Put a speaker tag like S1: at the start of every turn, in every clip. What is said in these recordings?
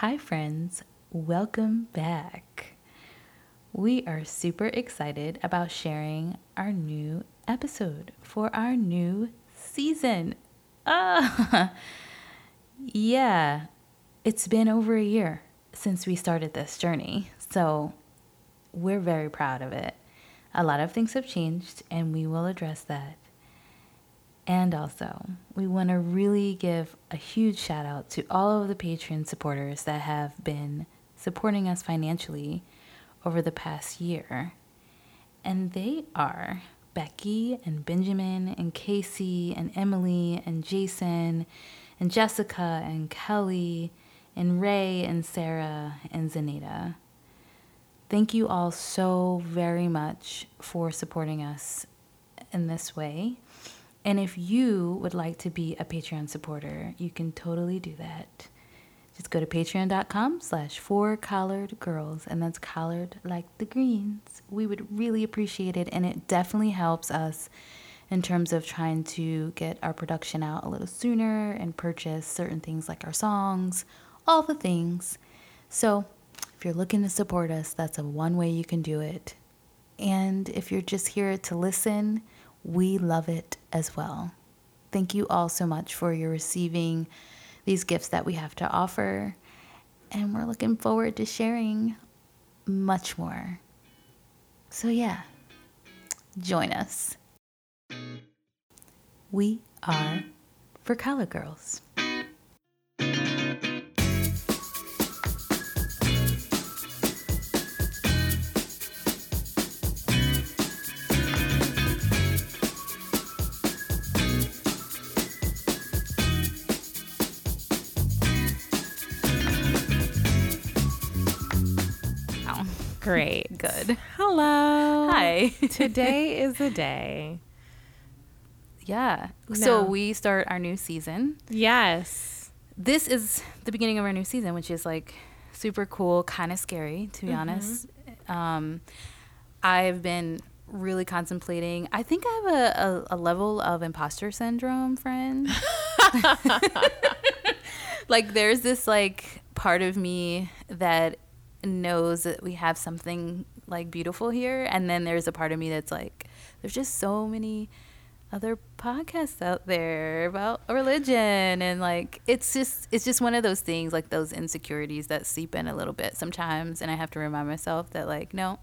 S1: Hi, friends. Welcome back. We are super excited about sharing our new episode for our new season. Ah, yeah, it's been over a year since we started this journey, so we're very proud of it. A lot of things have changed, and we will address that. And also, we want to really give a huge shout out to all of the Patreon supporters that have been supporting us financially over the past year. And they are Becky and Benjamin and Casey and Emily and Jason and Jessica and Kelly and Ray and Sarah and Zanita. Thank you all so very much for supporting us in this way. And if you would like to be a Patreon supporter, you can totally do that. Just go to patreon.com slash four collared girls, and that's collared like the greens. We would really appreciate it, and it definitely helps us in terms of trying to get our production out a little sooner and purchase certain things like our songs, all the things. So if you're looking to support us, that's a one way you can do it. And if you're just here to listen, we love it as well. Thank you all so much for your receiving these gifts that we have to offer. And we're looking forward to sharing much more. So, yeah, join us. We are for Color Girls.
S2: Great.
S1: Good.
S2: Hello.
S1: Hi.
S2: Today is the day.
S1: Yeah. So we start our new season.
S2: Yes.
S1: This is the beginning of our new season, which is like super cool, kind of scary, to be honest. Um, I've been really contemplating. I think I have a, a, a level of imposter syndrome, friend. like, there's this like part of me that knows that we have something like beautiful here, and then there's a part of me that's like, there's just so many other podcasts out there about religion and like it's just it's just one of those things like those insecurities that seep in a little bit sometimes and i have to remind myself that like no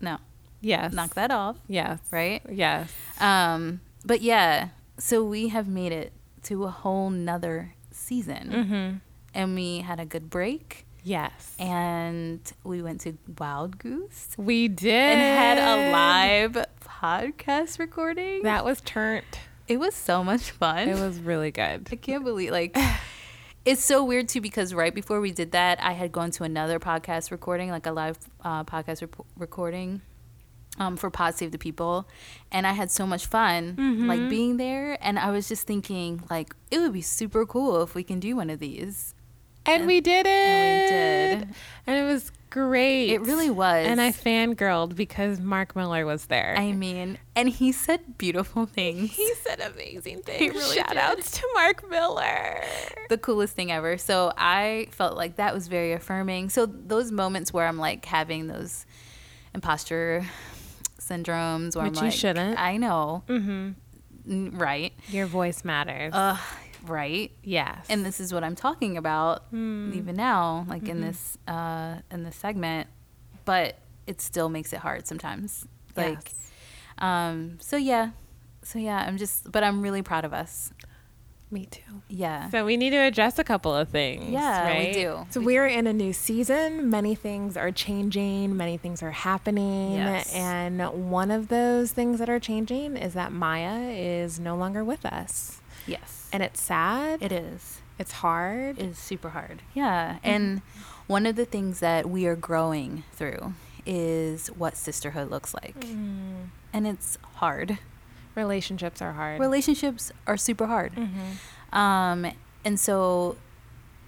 S1: no.
S2: Yeah
S1: knock that off.
S2: Yeah
S1: right?
S2: Yeah
S1: um but yeah so we have made it to a whole nother season.
S2: Mm-hmm.
S1: and we had a good break
S2: Yes.
S1: and we went to wild goose
S2: we did.
S1: and had a live podcast recording
S2: That was turned.
S1: it was so much fun
S2: It was really good.
S1: I can't believe like it's so weird too because right before we did that, I had gone to another podcast recording, like a live uh, podcast rep- recording um, for Pod Save the People, and I had so much fun like being there, and I was just thinking like it would be super cool if we can do one of these.
S2: And, we did it.
S1: and we did.
S2: And it was great.
S1: It really was.
S2: And I fangirled because Mark Miller was there.
S1: I mean, and he said beautiful things.
S2: he said amazing things.
S1: really
S2: Shout
S1: did.
S2: outs to Mark Miller.
S1: the coolest thing ever. So I felt like that was very affirming. So those moments where I'm like having those imposter syndromes, where
S2: Which
S1: I'm
S2: you shouldn't.
S1: I know,
S2: Mm-hmm.
S1: right,
S2: Your voice matters.
S1: uh, right.
S2: yes.
S1: And this is what I'm talking about
S2: Hmm.
S1: even now, like
S2: Mm-hmm.
S1: in this uh, in this segment. But it still makes it hard sometimes. Like,
S2: Yes.
S1: um, so yeah, so yeah. I'm just, but I'm really proud of us.
S2: Me too.
S1: Yeah,
S2: So we need to address a couple of things.
S1: yeah,
S2: right?
S1: we do.
S3: So we're in a new season. Many things are changing, many things are happening.
S1: Yes.
S3: And one of those things that are changing is that Maya is no longer with us.
S1: Yes,
S3: And it's sad.
S1: it is.
S3: it's hard.
S1: It is super hard. Yeah. Mm-hmm. And one of the things that we are growing through is what sisterhood looks like. Mm-hmm. And it's hard.
S3: Relationships are hard.
S1: Relationships are super hard. Mm-hmm. Um, and so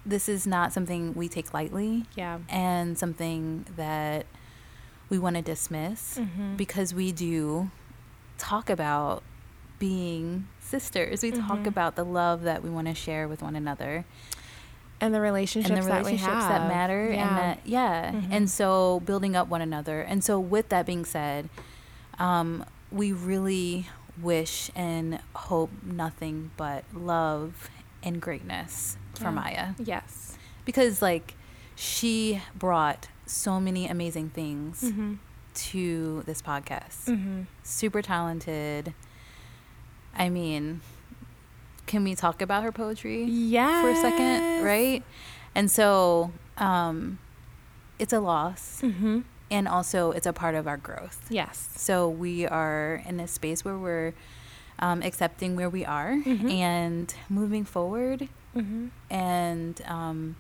S1: this is not something we take lightly
S3: yeah.
S1: and something that we want to dismiss because we do talk about being sisters. We talk about the love that we want to share with one another.
S3: and the relationships,
S1: and the relationships
S3: that, we
S1: that, matter
S3: Yeah.
S1: and that yeah
S3: Mhm.
S1: and so building up one another and so with that being said um, we really wish and hope nothing but love and greatness for
S3: Yeah.
S1: maya
S3: yes.
S1: because like she brought so many amazing things
S3: Mm-hmm.
S1: to this podcast
S3: Mm-hmm.
S1: super talented i mean can we talk about her poetry
S3: Yeah.
S1: for a second, right? And so um, it's a loss,
S3: Mm-hmm.
S1: and also it's a part of our growth.
S3: Yes.
S1: So we are in a space where we're um, accepting where we are
S3: Mhm.
S1: and moving forward,
S3: Mm-hmm.
S1: and um,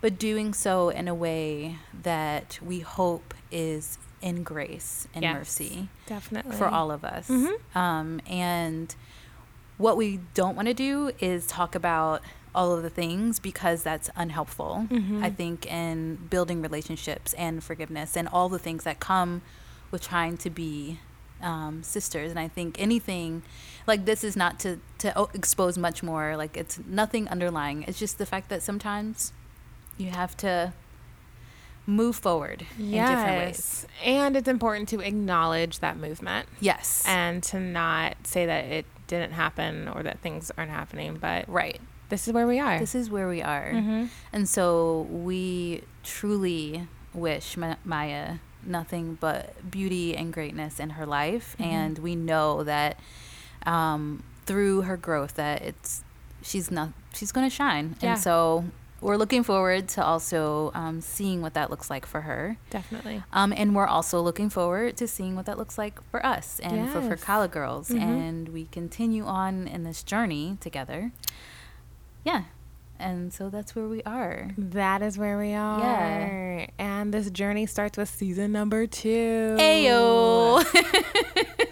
S1: but doing so in a way that we hope is in grace and
S3: Yes.
S1: mercy
S3: Definitely.
S1: for all of us.
S3: Mhm.
S1: Um, and what we don't want to do is talk about all of the things because that's unhelpful.
S3: Mhm.
S1: I think in building relationships and forgiveness and all the things that come with trying to be um, sisters. And I think anything like this is not to to expose much more. Like it's nothing underlying. It's just the fact that sometimes you have to move forward in different ways.
S3: Yes. And it's important to acknowledge that movement
S1: Yes.
S3: and to not say that it didn't happen or that things aren't happening, but
S1: right.
S3: this is where we are.
S1: This is where we are.
S3: Mhm.
S1: And so we truly wish Ma- Maya nothing but beauty and greatness in her life.
S3: Mhm.
S1: And we know that um, through her growth that it's she's not she's going to shine.
S3: Yeah.
S1: And so we're looking forward to also um, seeing what that looks like for her.
S3: Definitely.
S1: Um, and we're also looking forward to seeing what that looks like for us and for
S3: Yes.
S1: Ferkala Girls.
S3: Mhm.
S1: And we continue on in this journey together. Yeah. And so that's where we are.
S3: That is where we are.
S1: Yeah.
S3: And this journey starts with season number two.
S1: Ayo.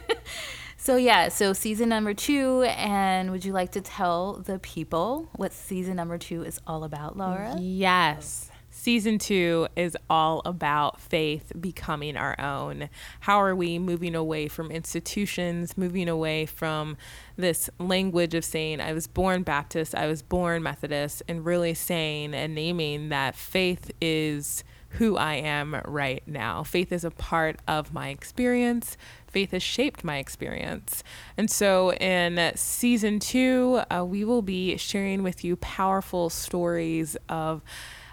S1: so yeah, so season number two, and would you like to tell the people what season number two is all about, Laura?
S2: Yes. Season two is all about faith becoming our own. How are we moving away from institutions, moving away from this language of saying, I was born Baptist, I was born Methodist, and really saying and naming that faith is who I am right now. Faith is a part of my experience. Faith has shaped my experience. And so in season two, uh, we will be sharing with you powerful stories of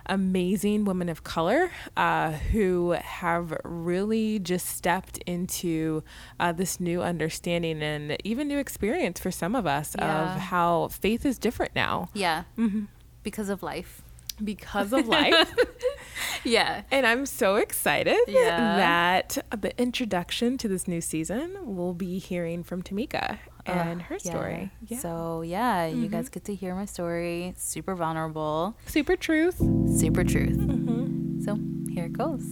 S2: amazing women of color uh, who have really just stepped into uh, this new understanding and even new experience for some of us
S1: Yeah.
S2: of how faith is different now
S1: Yeah,
S2: mm-hmm.
S1: because of life.
S2: Because of life.
S1: Yeah.
S2: And I'm so excited
S1: Yeah.
S2: that the introduction to this new season we'll be hearing from Tamika and her story. Yeah.
S1: So yeah, you guys get to hear my story. Super vulnerable,
S2: Super truth.
S1: super truth.
S2: Mm-hmm.
S1: So here it goes.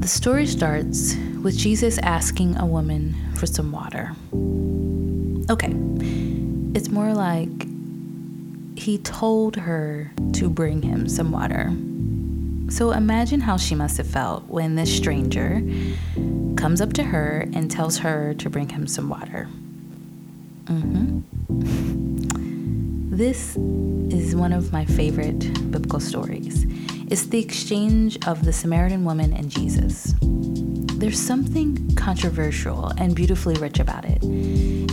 S1: The story starts with Jesus asking a woman for some water. Okay, it's more like he told her to bring him some water. So imagine how she must have felt when this stranger comes up to her and tells her to bring him some water. hmm This is one of my favorite biblical stories. It's the exchange of the Samaritan woman and Jesus. There's something controversial and beautifully rich about it,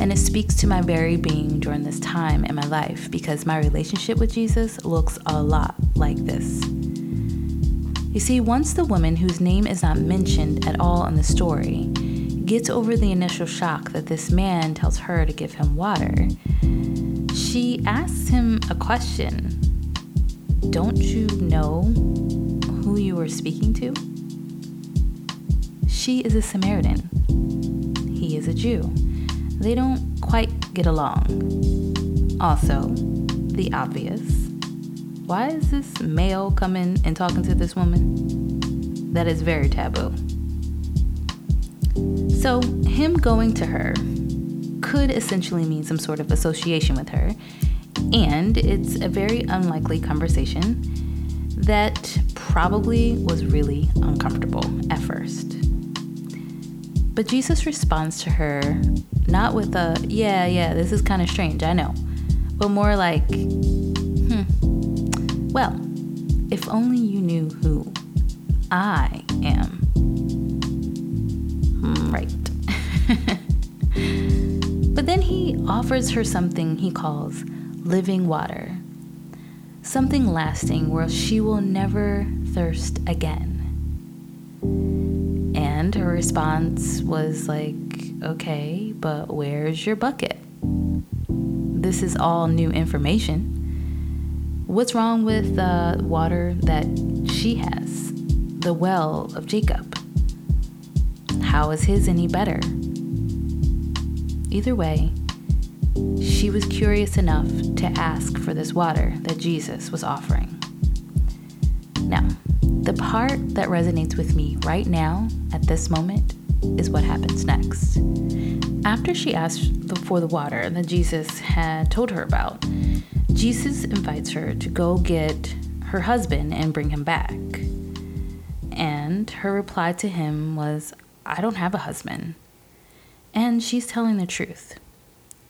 S1: and it speaks to my very being during this time in my life because my relationship with Jesus looks a lot like this. You see, once the woman whose name is not mentioned at all in the story gets over the initial shock that this man tells her to give him water, she asks him a question Don't you know who you are speaking to? She is a Samaritan. He is a Jew. They don't quite get along. Also, the obvious. Why is this male coming and talking to this woman? That is very taboo. So, him going to her could essentially mean some sort of association with her, and it's a very unlikely conversation that probably was really uncomfortable at first. But Jesus responds to her not with a, yeah, yeah, this is kind of strange, I know, but more like, Hmm. Well, if only you knew who I am. Hmm, right. but then he offers her something he calls living water, something lasting where she will never thirst again. And her response was like, okay, but where's your bucket? This is all new information. What's wrong with the water that she has? The well of Jacob. How is his any better? Either way, she was curious enough to ask for this water that Jesus was offering. Now, the part that resonates with me right now, at this moment, is what happens next. After she asked for the water that Jesus had told her about, Jesus invites her to go get her husband and bring him back. And her reply to him was, I don't have a husband. And she's telling the truth.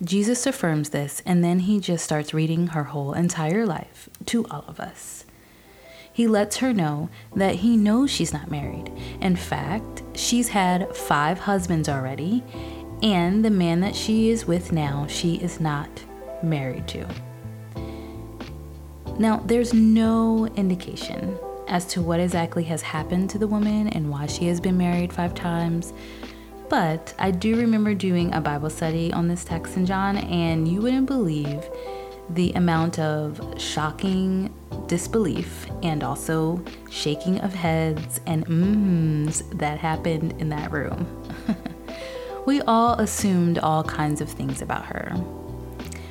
S1: Jesus affirms this, and then he just starts reading her whole entire life to all of us. He lets her know that he knows she's not married. In fact, she's had five husbands already, and the man that she is with now, she is not married to. Now, there's no indication as to what exactly has happened to the woman and why she has been married five times. But I do remember doing a Bible study on this text in John, and you wouldn't believe the amount of shocking disbelief and also shaking of heads and mhms that happened in that room. we all assumed all kinds of things about her.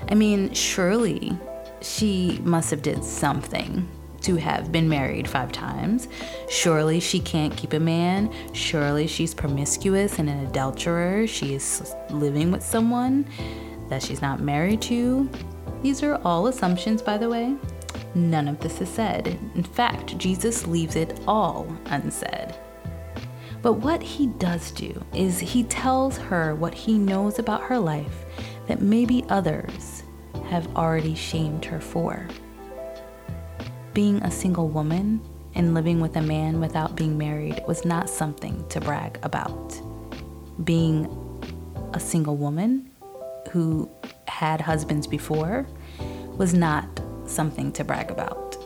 S1: I mean, surely she must have did something to have been married five times. Surely she can't keep a man. Surely she's promiscuous and an adulterer. She is living with someone that she's not married to. These are all assumptions, by the way. None of this is said. In fact, Jesus leaves it all unsaid. But what he does do is he tells her what he knows about her life that maybe others have already shamed her for. Being a single woman and living with a man without being married was not something to brag about. Being a single woman who had husbands before was not something to brag about.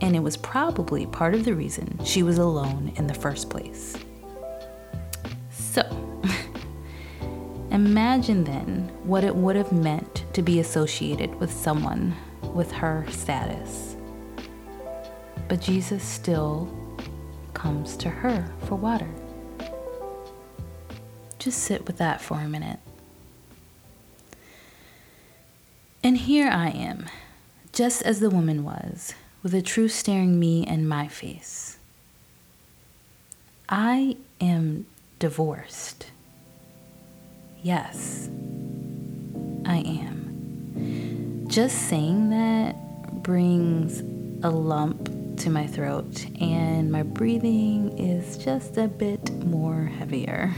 S1: And it was probably part of the reason she was alone in the first place. So, imagine then what it would have meant to be associated with someone with her status. But Jesus still comes to her for water. Just sit with that for a minute. And here I am, just as the woman was, with the truth staring me in my face. I am divorced. Yes, I am. Just saying that brings a lump to my throat, and my breathing is just a bit more heavier.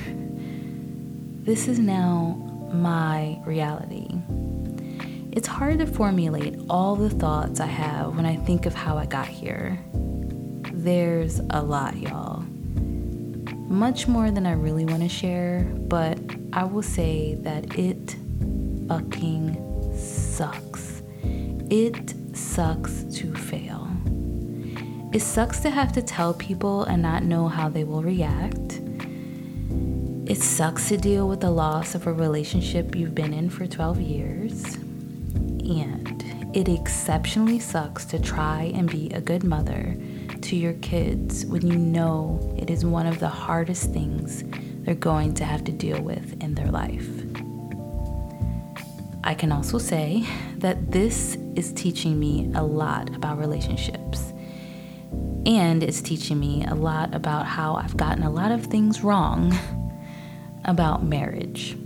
S1: This is now my reality. It's hard to formulate all the thoughts I have when I think of how I got here. There's a lot, y'all. Much more than I really want to share, but I will say that it fucking sucks. It sucks to fail. It sucks to have to tell people and not know how they will react. It sucks to deal with the loss of a relationship you've been in for 12 years. And it exceptionally sucks to try and be a good mother to your kids when you know it is one of the hardest things they're going to have to deal with in their life. I can also say that this is teaching me a lot about relationships. And it's teaching me a lot about how I've gotten a lot of things wrong about marriage.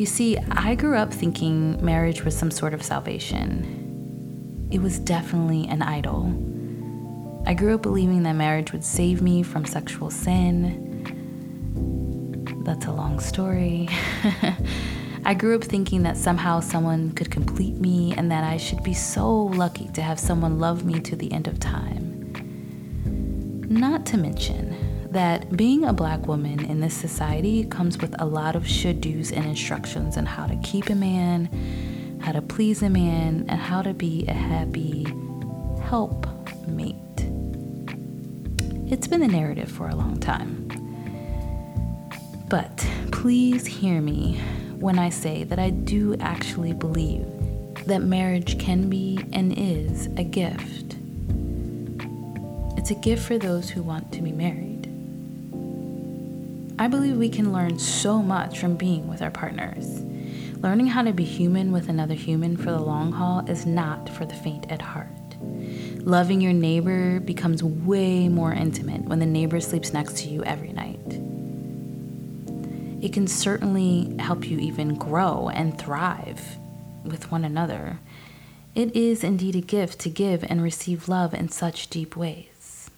S1: You see, I grew up thinking marriage was some sort of salvation. It was definitely an idol. I grew up believing that marriage would save me from sexual sin. That's a long story. I grew up thinking that somehow someone could complete me and that I should be so lucky to have someone love me to the end of time. Not to mention that being a black woman in this society comes with a lot of should do's and instructions on how to keep a man, how to please a man, and how to be a happy helpmate. It's been the narrative for a long time. But please hear me when I say that I do actually believe that marriage can be and is a gift. It's a gift for those who want to be married. I believe we can learn so much from being with our partners. Learning how to be human with another human for the long haul is not for the faint at heart. Loving your neighbor becomes way more intimate when the neighbor sleeps next to you every night. It can certainly help you even grow and thrive with one another. It is indeed a gift to give and receive love in such deep ways.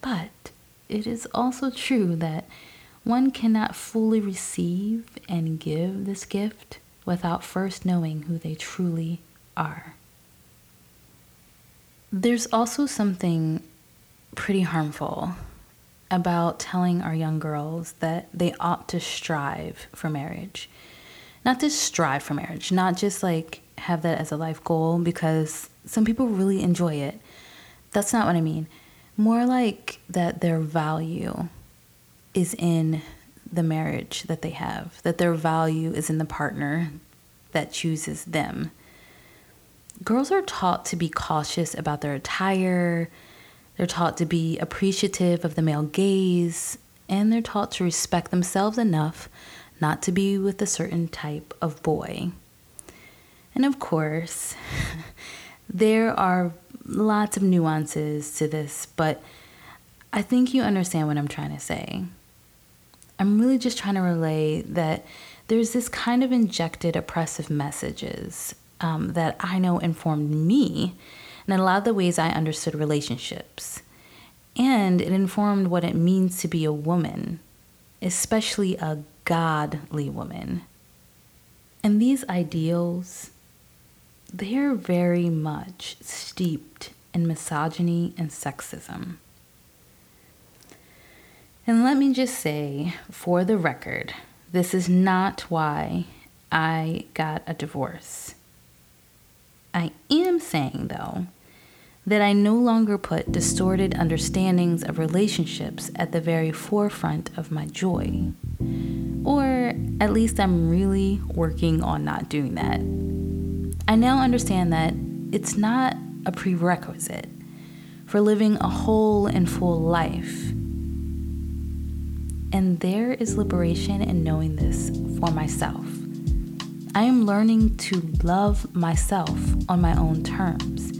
S1: But it is also true that one cannot fully receive and give this gift without first knowing who they truly are. There's also something pretty harmful about telling our young girls that they ought to strive for marriage. Not to strive for marriage, not just like have that as a life goal because some people really enjoy it. That's not what I mean. More like that their value is in the marriage that they have, that their value is in the partner that chooses them. Girls are taught to be cautious about their attire, they're taught to be appreciative of the male gaze, and they're taught to respect themselves enough not to be with a certain type of boy. And of course, there are lots of nuances to this, but I think you understand what I'm trying to say. I'm really just trying to relay that there's this kind of injected oppressive messages um, that I know informed me and a lot of the ways I understood relationships. And it informed what it means to be a woman, especially a godly woman. And these ideals, they're very much steeped in misogyny and sexism. And let me just say, for the record, this is not why I got a divorce. I am saying, though, that I no longer put distorted understandings of relationships at the very forefront of my joy. Or at least I'm really working on not doing that. I now understand that it's not a prerequisite for living a whole and full life. And there is liberation in knowing this for myself. I am learning to love myself on my own terms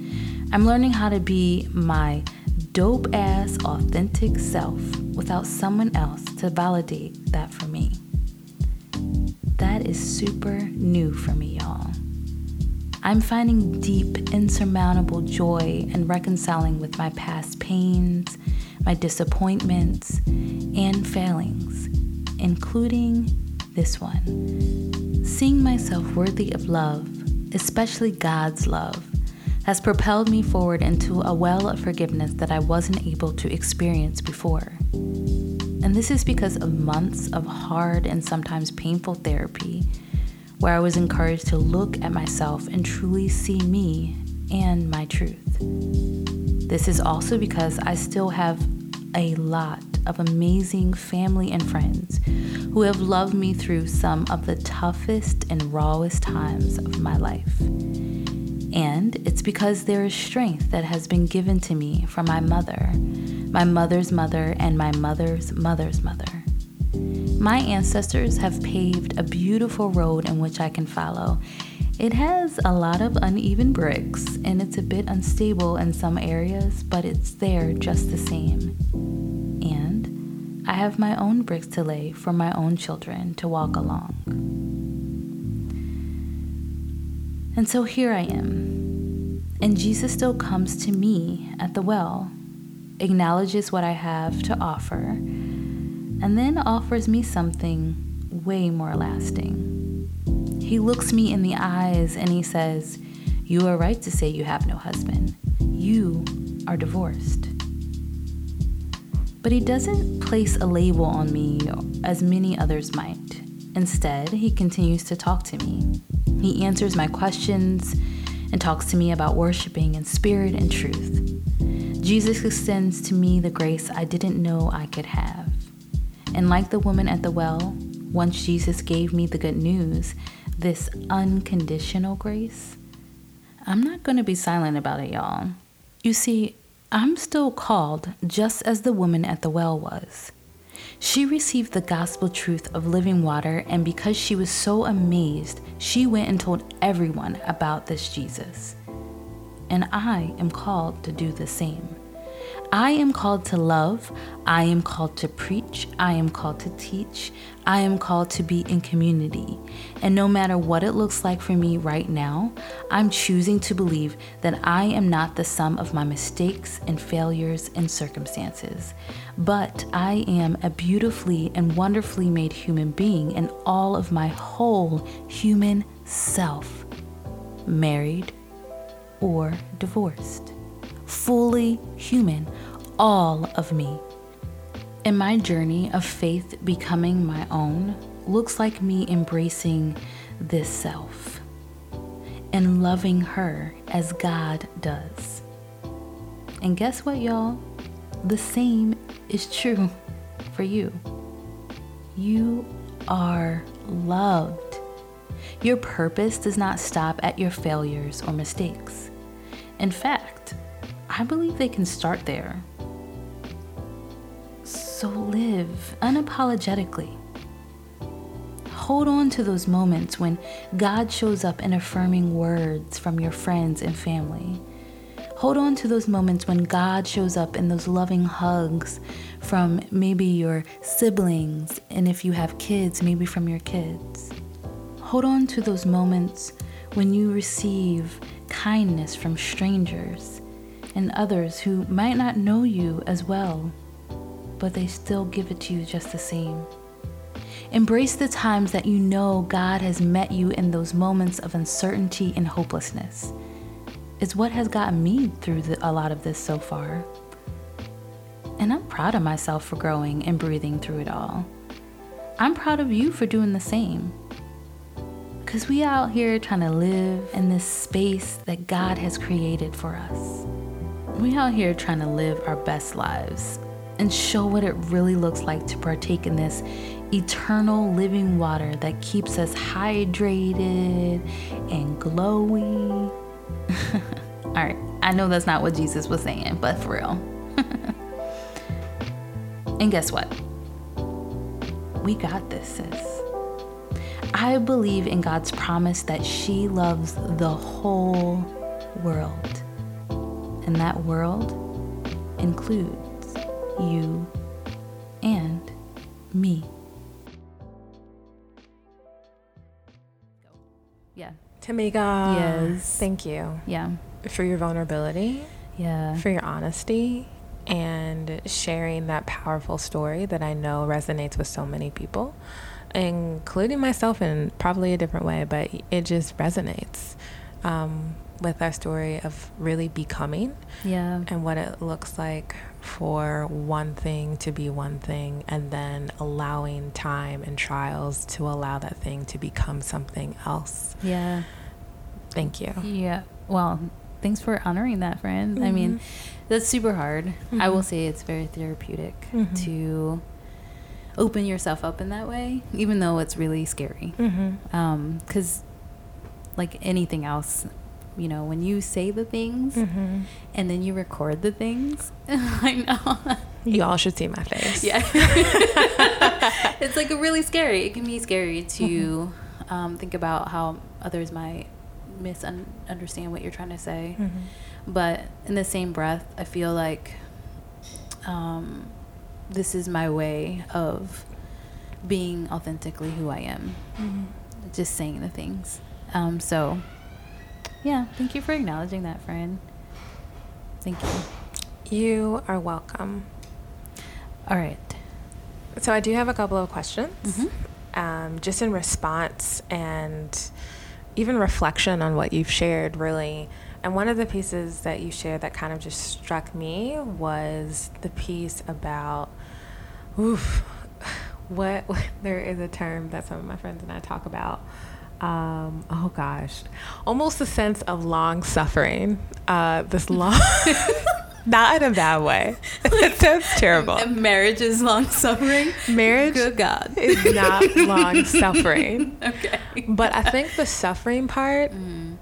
S1: I'm learning how to be my dope ass authentic self without someone else to validate that for me. That is super new for me, y'all. I'm finding deep, insurmountable joy and reconciling with my past pains, my disappointments, and failings, including this one. Seeing myself worthy of love, especially God's love, has propelled me forward into a well of forgiveness that I wasn't able to experience before. And this is because of months of hard and sometimes painful therapy, where I was encouraged to look at myself and truly see me and my truth. This is also because I still have a lot of amazing family and friends who have loved me through some of the toughest and rawest times of my life. And it's because there is strength that has been given to me from my mother, my mother's mother, and my mother's mother's mother. My ancestors have paved a beautiful road in which I can follow. It has a lot of uneven bricks and it's a bit unstable in some areas, but it's there just the same. And I have my own bricks to lay for my own children to walk along. And so here I am. And Jesus still comes to me at the well, acknowledges what I have to offer, and then offers me something way more lasting He looks me in the eyes and he says, You are right to say you have no husband. You are divorced. But he doesn't place a label on me as many others might. Instead, he continues to talk to me. He answers my questions and talks to me about worshiping in spirit and truth. Jesus extends to me the grace I didn't know I could have. And like the woman at the well, once Jesus gave me the good news, this unconditional grace, I'm not going to be silent about it, y'all. You see, I'm still called just as the woman at the well was. She received the gospel truth of living water, and because she was so amazed, she went and told everyone about this Jesus. And I am called to do the same. I am called to love. I am called to preach. I am called to teach. I am called to be in community. And no matter what it looks like for me right now, I'm choosing to believe that I am not the sum of my mistakes and failures and circumstances, but I am a beautifully and wonderfully made human being in all of my whole human self, married or divorced fully human, all of me. And my journey of faith becoming my own looks like me embracing this self and loving her as God does. And guess what, y'all? The same is true for you. You are loved. Your purpose does not stop at your failures or mistakes. In fact, I believe they can start there. So live unapologetically. Hold on to those moments when God shows up in affirming words from your friends and family. Hold on to those moments when God shows up in those loving hugs from maybe your siblings, and if you have kids, maybe from your kids. Hold on to those moments when you receive kindness from strangers and others who might not know you as well, but they still give it to you just the same. Embrace the times that you know God has met you in those moments of uncertainty and hopelessness. It's what has gotten me through the, a lot of this so far. And I'm proud of myself for growing and breathing through it all. I'm proud of you for doing the same. Because we out here trying to live in this space that God has created for us. We out here trying to live our best lives and show what it really looks like to partake in this eternal living water that keeps us hydrated and glowy. All right, I know that's not what Jesus was saying, but for real. and guess what? We got this, sis. I believe in God's promise that she loves the whole world and that world includes you and me. Yeah.
S3: Tamika.
S1: Yes.
S3: Thank you.
S1: Yeah.
S3: For your vulnerability.
S1: Yeah.
S3: For your honesty and sharing that powerful story that I know resonates with so many people, including myself in probably a different way, but it just resonates. Um, with our story of really becoming
S1: yeah
S3: and what it looks like for one thing to be one thing and then allowing time and trials to allow that thing to become something else
S1: yeah
S3: thank you
S1: yeah well thanks for honoring that friend mm-hmm. i mean mm-hmm. that's super hard mm-hmm. i will say it's very therapeutic mm-hmm. to open yourself up in that way even though it's really scary because mm-hmm. um, like anything else you know, when you say the things mm-hmm. and then you record the things. I know.
S3: You all should see my face.
S1: Yeah. it's like a really scary. It can be scary to mm-hmm. um, think about how others might misunderstand what you're trying to say. Mm-hmm. But in the same breath, I feel like um, this is my way of being authentically who I am. Mm-hmm. Just saying the things. Um, so yeah, thank you for acknowledging that, friend. Thank you.
S3: You are welcome.
S1: All right.
S3: So I do have a couple of questions. Mm-hmm. um, just in response and even reflection on what you've shared, really. And one of the pieces that you shared that kind of just struck me was the piece about, oof, what, there is a term that some of my friends and I talk about. Um, oh gosh, almost a sense of long suffering. Uh, this long, not in a bad way. It sounds terrible.
S1: Marriage is long suffering.
S3: Marriage,
S1: Good God.
S3: is not long suffering.
S1: Okay.
S3: But I think the suffering part,
S1: Mm.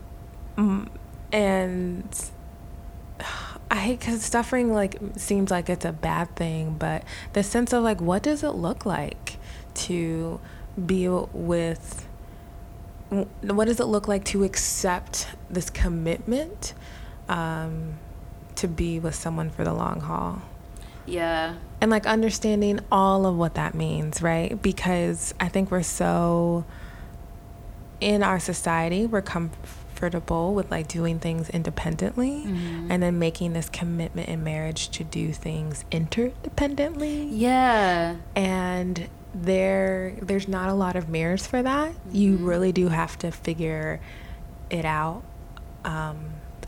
S3: mm, and I hate because suffering like seems like it's a bad thing, but the sense of like, what does it look like to be with? What does it look like to accept this commitment um, to be with someone for the long haul?
S1: Yeah.
S3: and like understanding all of what that means, right? Because I think we're so in our society, we're comfortable with like doing things independently
S1: Mhm.
S3: and then making this commitment in marriage to do things interdependently.
S1: Yeah.
S3: And there there's not a lot of mirrors for that. You
S1: Mhm.
S3: really do have to figure it out um,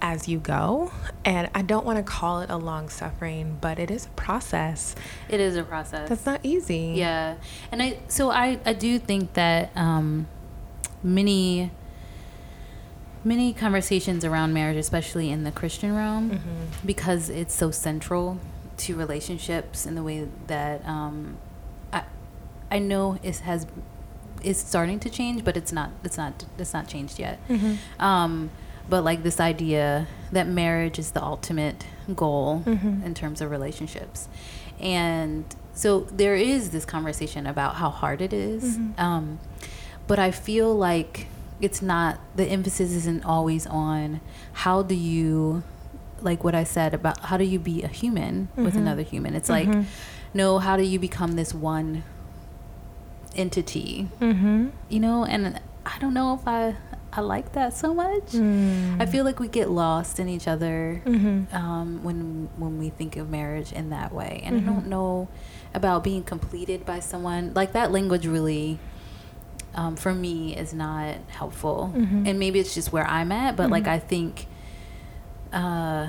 S3: as you go. And I don't want to call it a long suffering, but it is a process.
S1: It is a process.
S3: That's not easy.
S1: Yeah, and I so I I do think that um, many many conversations around marriage, especially in the Christian realm,
S3: Mhm.
S1: because it's so central to relationships in the way that um, I know it has is starting to change, but it's not it's not it's not changed yet.
S3: Mhm.
S1: Um, but like this idea that marriage is the ultimate goal
S3: Mhm.
S1: in terms of relationships. And so there is this conversation about how hard it is.
S3: Mhm.
S1: Um, but I feel like it's not, the emphasis isn't always on how do you, like what I said about how do you be a human with
S3: Mhm.
S1: another human? It's like,
S3: Mhm.
S1: no, how do you become this one entity?
S3: Mhm.
S1: You know, and I don't know if I, I like that so much.
S3: Mm.
S1: I feel like we get lost in each other
S3: Mhm.
S1: um, when when we think of marriage in that way, and
S3: Mhm.
S1: I don't know about being completed by someone. Like that language really, um, for me, is not helpful,
S3: Mhm.
S1: and maybe it's just where I'm at. But like
S3: Mhm.
S1: I think, uh,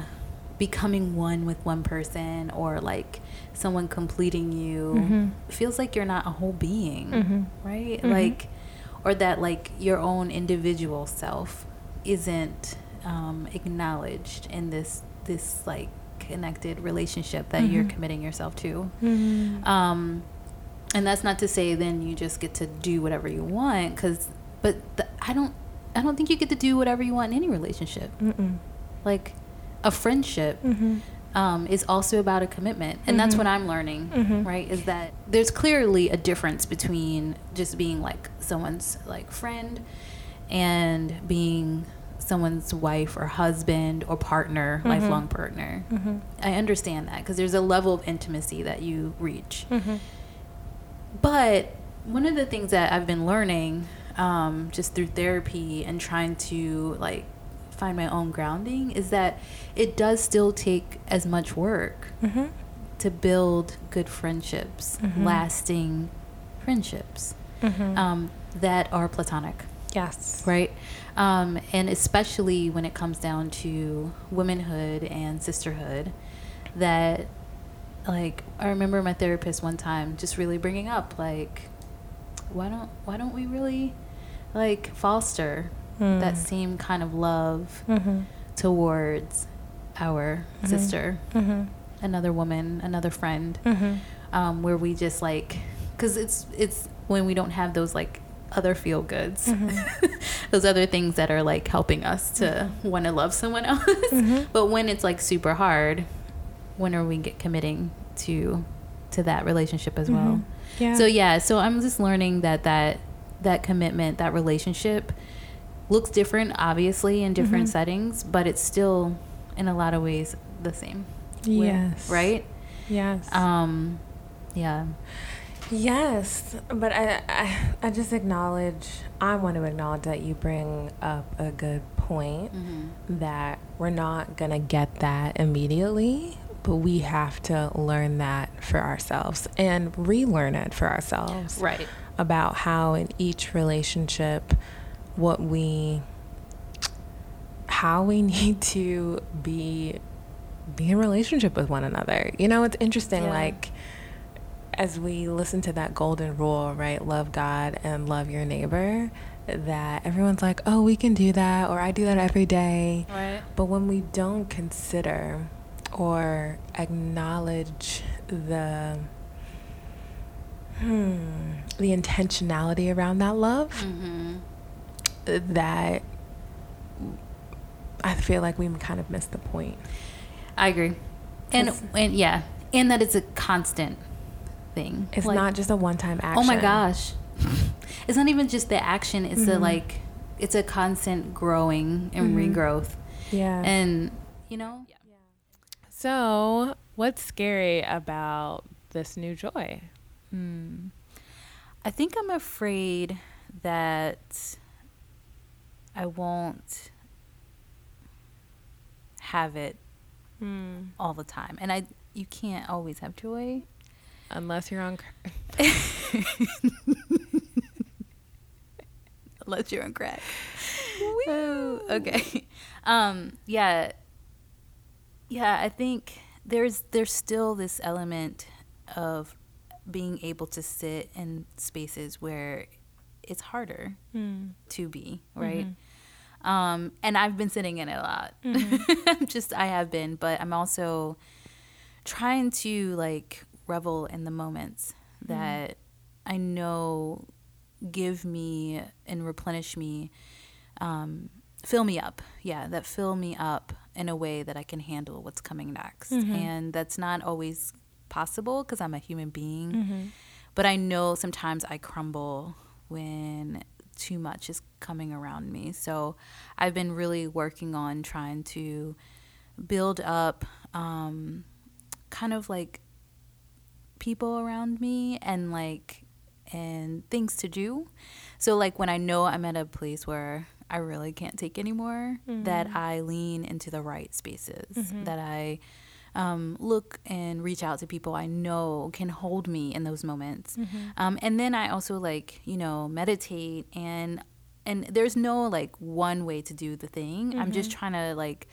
S1: becoming one with one person or like someone completing you
S3: Mhm.
S1: feels like you're not a whole being,
S3: Mhm.
S1: right?
S3: Mhm.
S1: Like, or that like your own individual self isn't um, acknowledged in this this like connected relationship that you're
S3: Mhm.
S1: committing yourself to.
S3: Mhm.
S1: Um, and that's not to say then you just get to do whatever you want, because but th- I don't I don't think you get to do whatever you want in any relationship.
S3: Mm-mm.
S1: Like a friendship
S3: Mhm.
S1: Um, is also about a commitment. And that's
S3: Mhm.
S1: what I'm learning,
S3: Mhm.
S1: right? Is that there's clearly a difference between just being like someone's like friend and being someone's wife or husband or partner,
S3: Mhm.
S1: lifelong partner.
S3: Mhm.
S1: I understand that because there's a level of intimacy that you reach.
S3: Mhm.
S1: But one of the things that I've been learning um, just through therapy and trying to like find my own grounding is that it does still take as much work
S3: Mhm.
S1: to build good friendships,
S3: Mhm.
S1: lasting friendships
S3: Mhm.
S1: um, that are platonic,
S3: yes.
S1: right? Um, and especially when it comes down to womanhood and sisterhood, that like I remember my therapist one time just really bringing up like, why don't why don't we really like foster
S3: Mm.
S1: that same kind of love
S3: Mhm.
S1: towards our
S3: Mhm.
S1: sister,
S3: Mhm.
S1: another woman, another friend,
S3: Mhm.
S1: um, where we just like, because it's it's when we don't have those like other feel goods,
S3: Mhm.
S1: those other things that are like helping us to want to love someone else. But when it's like super hard, when are we get committing to to that relationship as well?
S3: Yeah.
S1: So yeah, so I'm just learning that that that commitment, that relationship looks different obviously in different
S3: Mhm.
S1: settings, but it's still in a lot of ways the same.
S3: Yes.
S1: Right?
S3: Yes.
S1: Um yeah.
S3: Yes, but I, I I just acknowledge I want to acknowledge that you bring up a good point
S1: Mm-hmm.
S3: that we're not going to get that immediately, but we have to learn that for ourselves and relearn it for ourselves.
S1: Right.
S3: about how in each relationship, what we, how we need to be, be in relationship with one another. You know, it's interesting,
S1: Yeah.
S3: like, as we listen to that golden rule, right? Love God and love your neighbor, that everyone's like, oh, we can do that, or I do that every day.
S1: Right.
S3: But when we don't consider or acknowledge the hmm, the intentionality around that love,
S1: Mm-hmm.
S3: That I feel like we kind of missed the point.
S1: I agree. And,
S3: 'Cause-
S1: and yeah, and that it's a constant thing.
S3: It's
S1: Like,
S3: not just a one-time action.
S1: Oh my gosh. it's not even just the action, it's a
S3: Mhm.
S1: like it's a constant growing and
S3: Mhm.
S1: regrowth.
S3: Yeah.
S1: And you know,
S2: So, what's scary about this new joy?
S1: Hmm. I think I'm afraid that I won't have it
S2: Hmm.
S1: all the time. And I you can't always have joy.
S2: Unless you're on. cr-
S1: Unless you're on crack. Oh, okay. Um, yeah. Yeah, I think there's there's still this element of being able to sit in spaces where it's harder
S2: Hmm.
S1: to be, right? Um, and I've been sitting in it a lot. Just I have been, but I'm also trying to like revel in the moments that I know give me and replenish me, um, fill me up. Yeah, that fill me up in a way that I can handle what's coming next. And that's not always possible because I'm a human being. But I know sometimes I crumble when too much is coming around me. So I've been really working on trying to build up um, kind of like people around me and like and things to do. So like when I know I'm at a place where I really can't take anymore, that I lean into the right spaces, that I um, look and reach out to people I know can hold me in those moments. Um, and then I also like, you know, meditate and and there's no like one way to do the thing. I'm just trying to like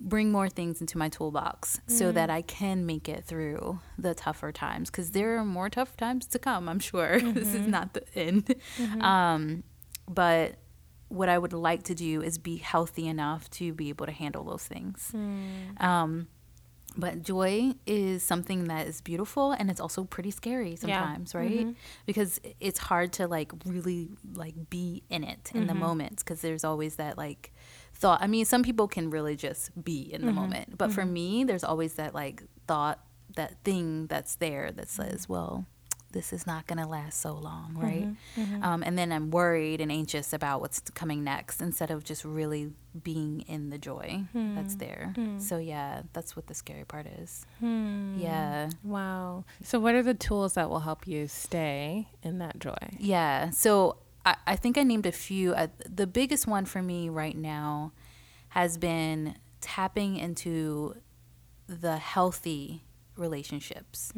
S1: bring more things into my toolbox so that I can make it through the tougher times because there are more tough times to come, I'm sure. this is not the end. Um, but what I would like to do is be healthy enough to be able to handle those things. Um, but joy is something that is beautiful and it's also pretty scary sometimes, mm-hmm. right? Because it's hard to like really like be in it in the mm-hmm. moments because there's always that like thought. I mean, some people can really just be in the mm-hmm. moment, but for me, there's always that like thought, that thing that's there that says, well, this is not going to last so long, mm-hmm, right? Mm-hmm. Um, and then I'm worried and anxious about what's coming next instead of just really being in the joy that's hmm, there. Hmm. So, yeah, that's what the scary part is. Hmm. Yeah.
S2: Wow. So, what are the tools that will help you stay in that joy?
S1: Yeah. So I, I think I named a few. Uh, the biggest one for me right now has been tapping into the healthy relationships,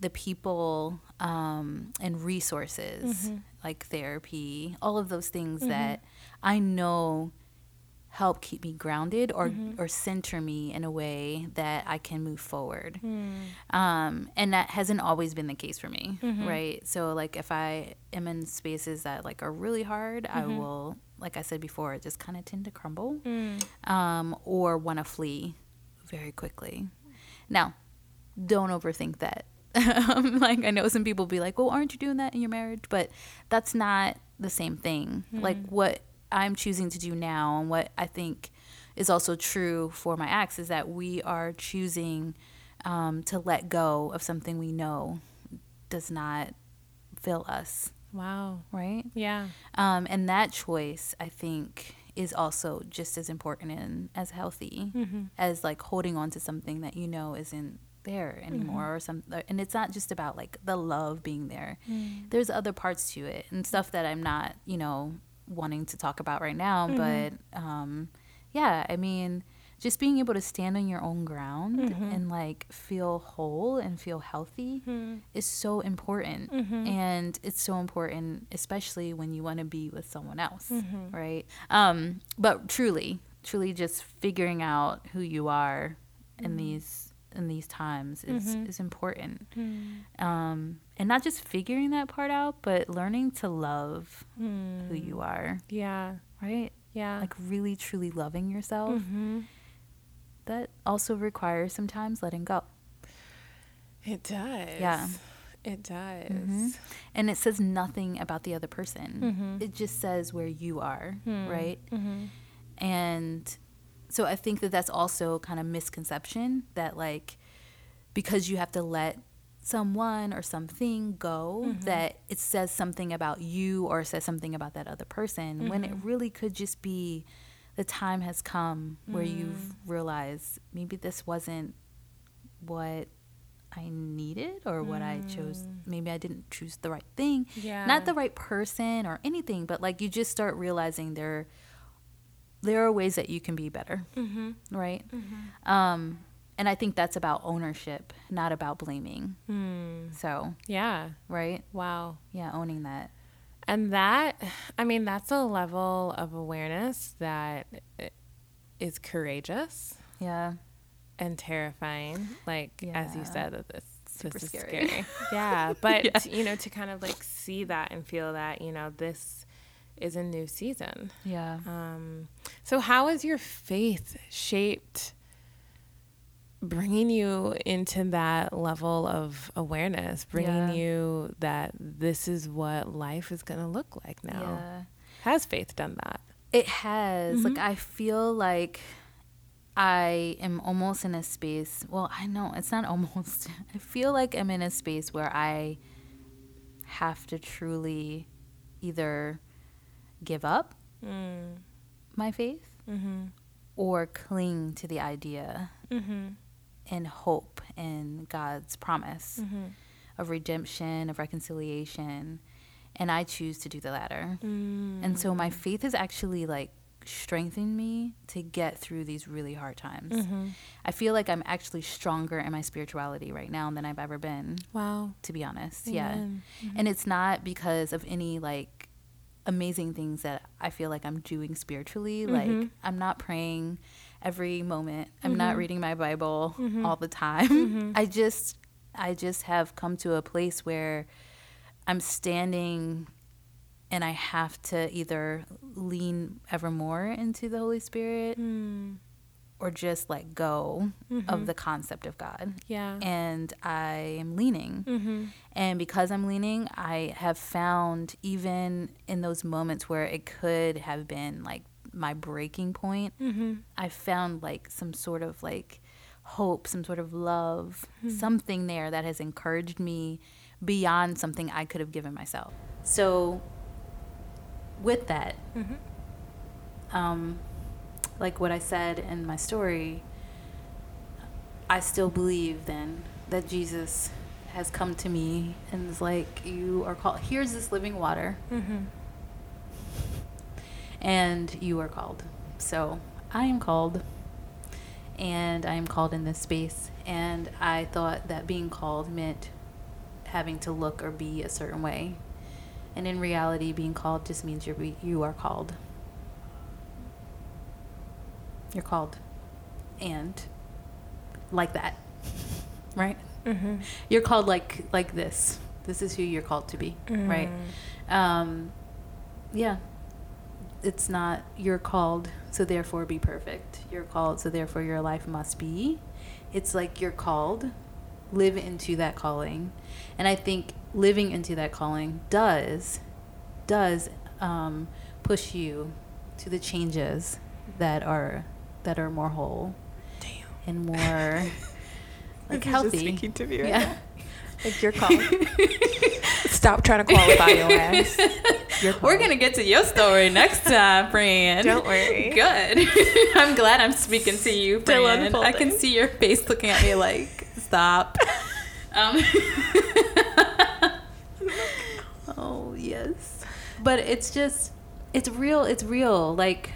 S1: the people um, and resources mm-hmm. like therapy, all of those things mm-hmm. that I know help keep me grounded or mm-hmm. or center me in a way that I can move forward. Mm. Um, and that hasn't always been the case for me, right? So like if I am in spaces that like are really hard, I will, like I said before, just kind of tend to crumble, mm. um, or want to flee very quickly. Now, don't overthink that. Um, like I know some people be like, "Well, aren't you doing that in your marriage?" But that's not the same thing. Like what I'm choosing to do now, and what I think is also true for my ex, is that we are choosing um, to let go of something we know does not fill us,
S2: Wow.
S1: right?
S2: Yeah.
S1: Um, and that choice, I think, is also just as important and as healthy as like holding on to something that you know isn't there anymore or some and it's not just about like the love being there there's other parts to it and stuff that i'm not you know wanting to talk about right now but um yeah i mean just being able to stand on your own ground
S3: Mm-hmm.
S1: and like feel whole and feel healthy is so important.
S3: Mm-hmm.
S1: And it's so important, especially when you want to be with someone else,
S3: Mm-hmm.
S1: right? Um, but truly, truly just figuring out who you are
S3: Mm-hmm.
S1: in these in these times is, is important.
S3: Mm-hmm.
S1: Um, and not just figuring that part out, but learning to love who you are,
S3: Yeah.
S1: right?
S3: Yeah.
S1: Like really truly loving yourself.
S3: mm-hmm.
S1: That also requires sometimes letting go.
S3: It does.
S1: Yeah.
S3: It does.
S1: Mhm. And it says nothing about the other person.
S3: Mhm.
S1: It just says where you are,
S3: Hmm.
S1: right?
S3: Mm-hmm.
S1: And so I think that that's also kind of misconception that like because you have to let someone or something go
S3: Mm-hmm.
S1: that it says something about you or says something about that other person when
S3: Mm-hmm.
S1: it really could just be the time has come where
S3: Mm.
S1: you've realized maybe this wasn't what I needed or what I chose. Maybe I didn't choose the right thing.
S3: Mm. Yeah.
S1: Not the right person or anything, but like you just start realizing there there are ways that you can be better,
S3: Mm-hmm.
S1: right? Um, and I think that's about ownership, not about blaming.
S3: Mm.
S1: So,
S3: Yeah.
S1: right?
S3: Wow.
S1: Yeah, owning that.
S3: And that, I mean, that's a level of awareness that is courageous
S1: Yeah.
S3: and terrifying. Like as you said, that this
S1: Super
S3: this is
S1: scary.
S3: scary. yeah, but
S1: Yeah.
S3: you know, to kind of like see that and feel that you know this is a new season.
S1: Yeah.
S3: Um, so how has your faith shaped bringing you into that level of awareness, bringing
S1: Yeah.
S3: you that this is what life is going to look like now?
S1: Yeah.
S3: Has faith done that?
S1: It has. Like
S3: Mm-hmm.
S1: I feel like I am almost in a space. Well, I know it's not almost. I feel like I'm in a space where I have to truly either give up
S3: Mm.
S1: my faith
S3: Mm-hmm.
S1: or cling to the idea
S3: Mm-hmm.
S1: and hope in God's promise
S3: Mm-hmm.
S1: of redemption, of reconciliation. And I choose to do the latter.
S3: Mm.
S1: And so my faith has actually like strengthened me to get through these really hard times.
S3: Mm-hmm.
S1: I feel like I'm actually stronger in my spirituality right now than I've ever been,
S3: Wow.
S1: to be honest.
S3: Amen.
S1: Yeah. And it's not because of any like amazing things that I feel like I'm doing spiritually. Like
S3: Mhm.
S1: I'm not praying every moment. I'm not
S3: Mhm.
S1: reading my Bible
S3: Mhm.
S1: all the time.
S3: Mhm.
S1: I just I just have come to a place where I'm standing and I have to either lean ever more into the Holy Spirit
S3: Mm.
S1: Or just let go
S3: Mhm.
S1: of the concept of God.
S3: Yeah.
S1: And I am leaning.
S3: mm-hmm.
S1: And because I'm leaning, I have found even in those moments where it could have been like my breaking point,
S3: Mm-hmm.
S1: I found like some sort of like hope, some sort of love,
S3: Hmm.
S1: something there that has encouraged me beyond something I could have given myself. So, with that,
S3: Mm-hmm.
S1: um, like what I said in my story, I still believe then that Jesus has come to me and is like, You are called, here's this living water,
S3: Mm-hmm.
S1: and you are called. So I am called, and I am called in this space. And I thought that being called meant having to look or be a certain way. And in reality, being called just means you're, you are called. You're called. And like that, right?
S3: Mm-hmm.
S1: You're called like like this. This is who you're called to be, right? Um, yeah. It's not you're called, so therefore be perfect. You're called, so therefore your life must be. It's like you're called, live into that calling, and I think living into that calling does does um, push you to the changes that are that are more whole
S3: Damn.
S1: and more like healthy.
S3: to me
S1: yeah.
S3: Like you're. Stop trying to qualify your ass.
S1: We're gonna get to your story next time, friend.
S3: Don't worry.
S1: Good. I'm glad I'm speaking to you, friend. I can see your face looking at me like, stop. Um, oh yes, but it's just, it's real. It's real. Like,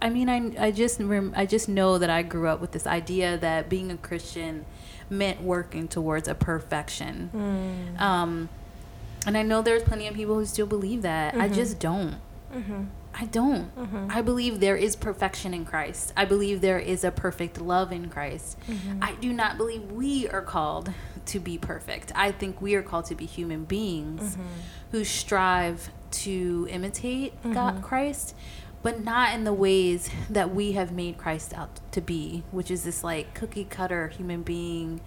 S1: I mean, I, I just rem- I just know that I grew up with this idea that being a Christian meant working towards a perfection.
S3: Mm.
S1: Um, and I know there's plenty of people who still believe that. I
S3: Mhm.
S1: just don't.
S3: Mm-hmm.
S1: I don't.
S3: Mhm.
S1: I believe there is perfection in Christ. I believe there is a perfect love in Christ.
S3: Mhm.
S1: I do not believe we are called to be perfect. I think we are called to be human beings
S3: Mhm.
S1: who strive to imitate God. Christ, but not in the ways that we have made Christ out to be, which is this like cookie cutter human being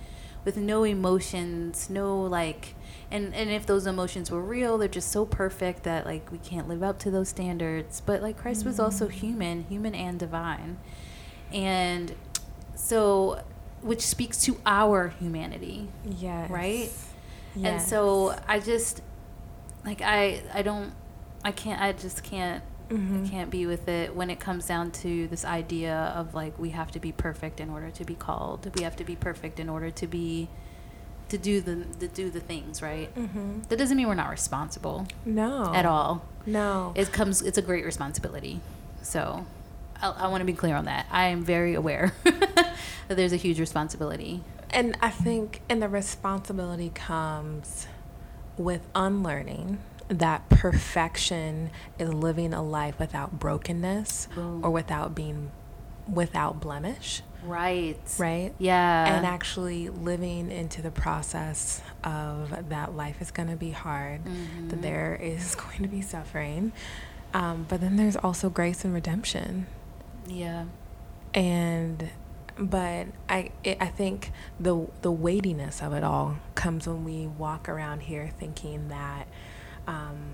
S1: with no emotions, no like and and if those emotions were real, they're just so perfect that like we can't live up to those standards. But like Christ was also
S3: Mm.
S1: human, human and divine. And so which speaks to our humanity
S3: Yes.
S1: right? And so I just like I I don't I can't I just can't
S3: Mhm.
S1: I can't be with it when it comes down to this idea of like we have to be perfect in order to be called. We have to be perfect in order to be to do the to do the things, right?
S3: Mhm.
S1: That doesn't mean we're not responsible
S3: No.
S1: at all.
S3: No.
S1: It comes it's a great responsibility. So I, I want to be clear on that. I am very aware that there's a huge responsibility.
S3: And I think, and the responsibility comes with unlearning that perfection is living a life without brokenness
S1: Boom.
S3: or without being without blemish,
S1: Right.
S3: right?
S1: Yeah.
S3: and actually living into the process of that life is going to be hard,
S1: Mhm.
S3: that there is going to be suffering. Um, but then there's also grace and redemption.
S1: Yeah.
S3: and but I it, I think the the weightiness of it all comes when we walk around here thinking that um,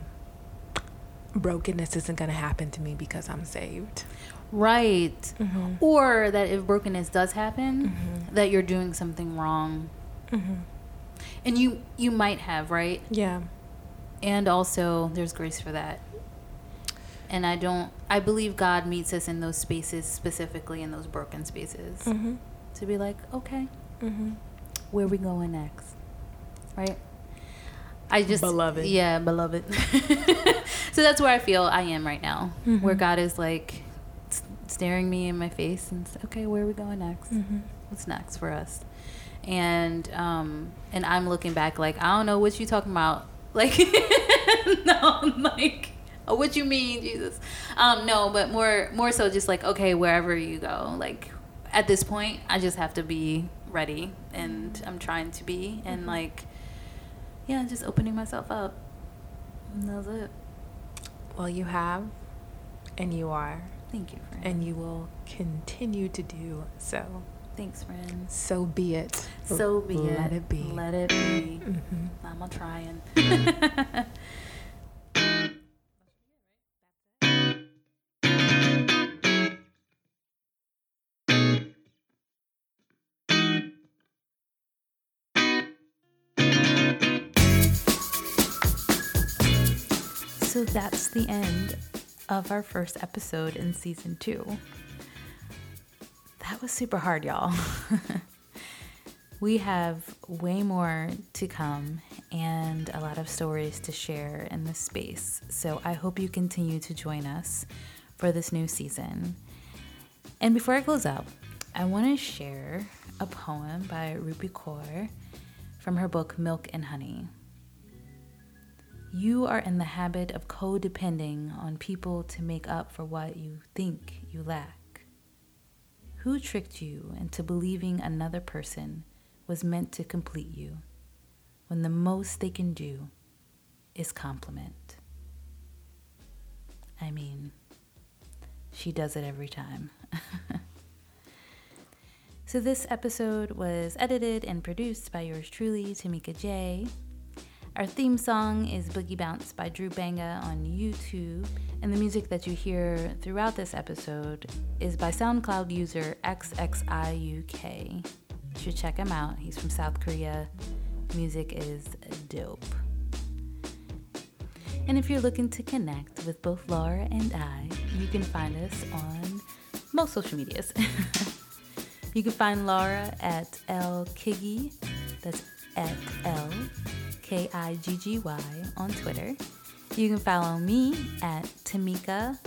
S3: brokenness isn't going to happen to me because I'm saved.
S1: Right.
S3: Mm-hmm.
S1: Or that if brokenness does happen,
S3: Mhm.
S1: that you're doing something wrong.
S3: Mm-hmm.
S1: And you you might have, right?
S3: Yeah.
S1: And also there's grace for that. And I don't I believe God meets us in those spaces specifically in those broken spaces
S3: Mm-hmm.
S1: to be like, "Okay,
S3: Mm-hmm.
S1: where are we going next?" Right? I just
S3: Beloved.
S1: Yeah, beloved. so that's where I feel I am right now. Where
S3: Mhm.
S1: God is like staring me in my face and s- okay, where are we going next?
S3: Mm-hmm.
S1: what's next for us and um and i'm looking back like i don't know what you talking about like no I'm like oh, what you mean jesus um no but more more so just like okay wherever you go like at this point i just have to be ready and i'm trying to be and
S3: Mhm.
S1: like yeah just opening myself up and that's it
S3: Well, you have, and you are,
S1: thank you friend
S3: and you will continue to do so.
S1: thanks friend.
S3: So be it.
S1: so be it
S3: Let it be.
S1: let it be
S3: Mm-hmm.
S1: I'm a trying. so that's the end of our first episode in season two. That was super hard, y'all. We have way more to come and a lot of stories to share in this space. So I hope you continue to join us for this new season. And before I close out, I want to share a poem by Rupi Kaur from her book Milk and Honey. You are in the habit of codepending on people to make up for what you think you lack. Who tricked you into believing another person was meant to complete you when the most they can do is complement? I mean, she does it every time. so, this episode was edited and produced by yours truly, Tamika J. Our theme song is Boogie Bounce by Drew Banga on YouTube, and the music that you hear throughout this episode is by SoundCloud user XXIUK. You should check him out. He's from South Korea. Music is dope. And if you're looking to connect with both Laura and I, you can find us on most social medias. you can find Laura at L Kiggy, that's at L K I G G Y on Twitter. You can follow me at Tamika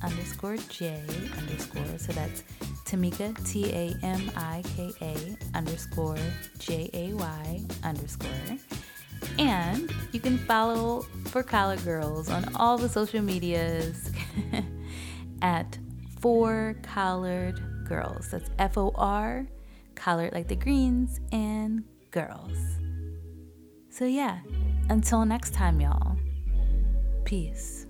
S1: underscore J underscore. So that's Tamika, T A M I K A underscore J A Y underscore. And you can follow For Collard Girls on all the social medias at For Collard Girls. That's F O R, collared like the greens, and girls. So, yeah, until next time, y'all. Peace.